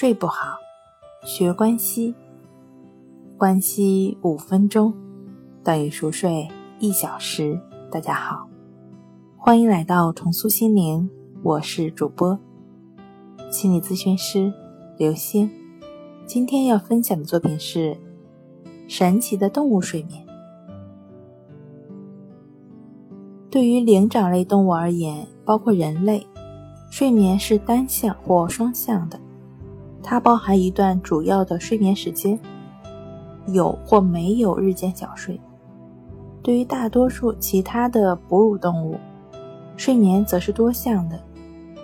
睡不好，学关西，关西五分钟等于熟睡一小时。大家好，欢迎来到重塑心灵，我是主播心理咨询师刘星。今天要分享的作品是《神奇的动物睡眠》。对于灵长类动物而言，包括人类，睡眠是单向或双向的。它包含一段主要的睡眠时间，有或没有日间小睡。对于大多数其他的哺乳动物，睡眠则是多项的。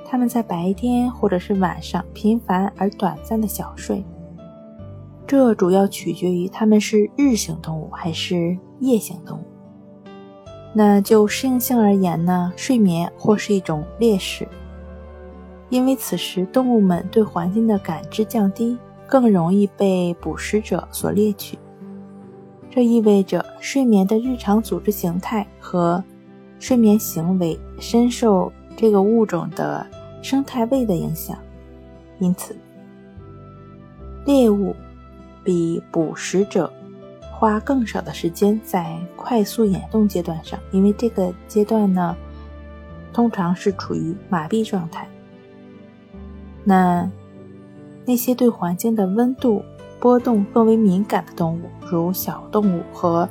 它们在白天或者是晚上频繁而短暂的小睡，这主要取决于它们是日行动物还是夜行动物。那就适应性而言呢，睡眠或是一种劣势。因为此时动物们对环境的感知降低，更容易被捕食者所猎取。这意味着睡眠的日常组织形态和睡眠行为深受这个物种的生态位的影响。因此，猎物比捕食者花更少的时间在快速眼动阶段上，因为这个阶段呢，通常是处于麻痹状态。那那些对环境的温度波动更为敏感的动物，如小动物和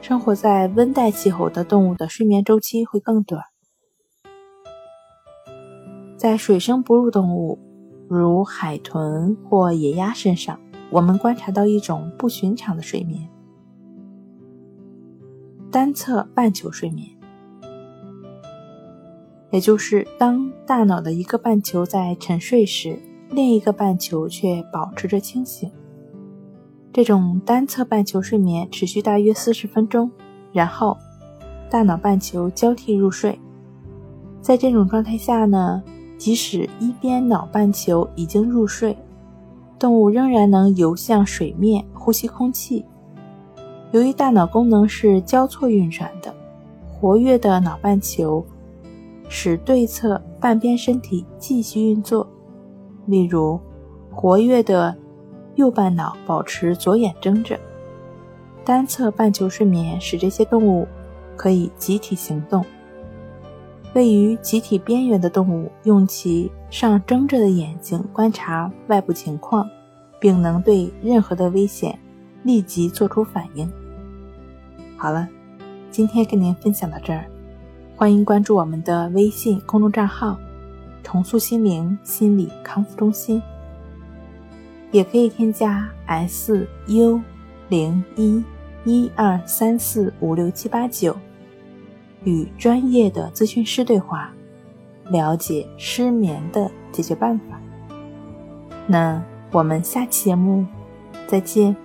生活在温带气候的动物的睡眠周期会更短。在水生哺乳动物，如海豚或野鸭身上，我们观察到一种不寻常的睡眠——单侧半球睡眠。也就是当大脑的一个半球在沉睡时，另一个半球却保持着清醒。这种单侧半球睡眠持续大约四十分钟，然后大脑半球交替入睡。在这种状态下呢，即使一边脑半球已经入睡，动物仍然能游向水面呼吸空气。由于大脑功能是交错运转的，活跃的脑半球。使对侧半边身体继续运作，例如，活跃的右半脑保持左眼睁着。单侧半球睡眠使这些动物可以集体行动。位于集体边缘的动物用其上睁着的眼睛观察外部情况，并能对任何的危险立即做出反应。好了，今天跟您分享到这儿。欢迎关注我们的微信公众账号“重塑心灵心理康复中心”，也可以添加 “s u 零一一二三四五六七八九”与专业的咨询师对话，了解失眠的解决办法。那我们下期节目再见。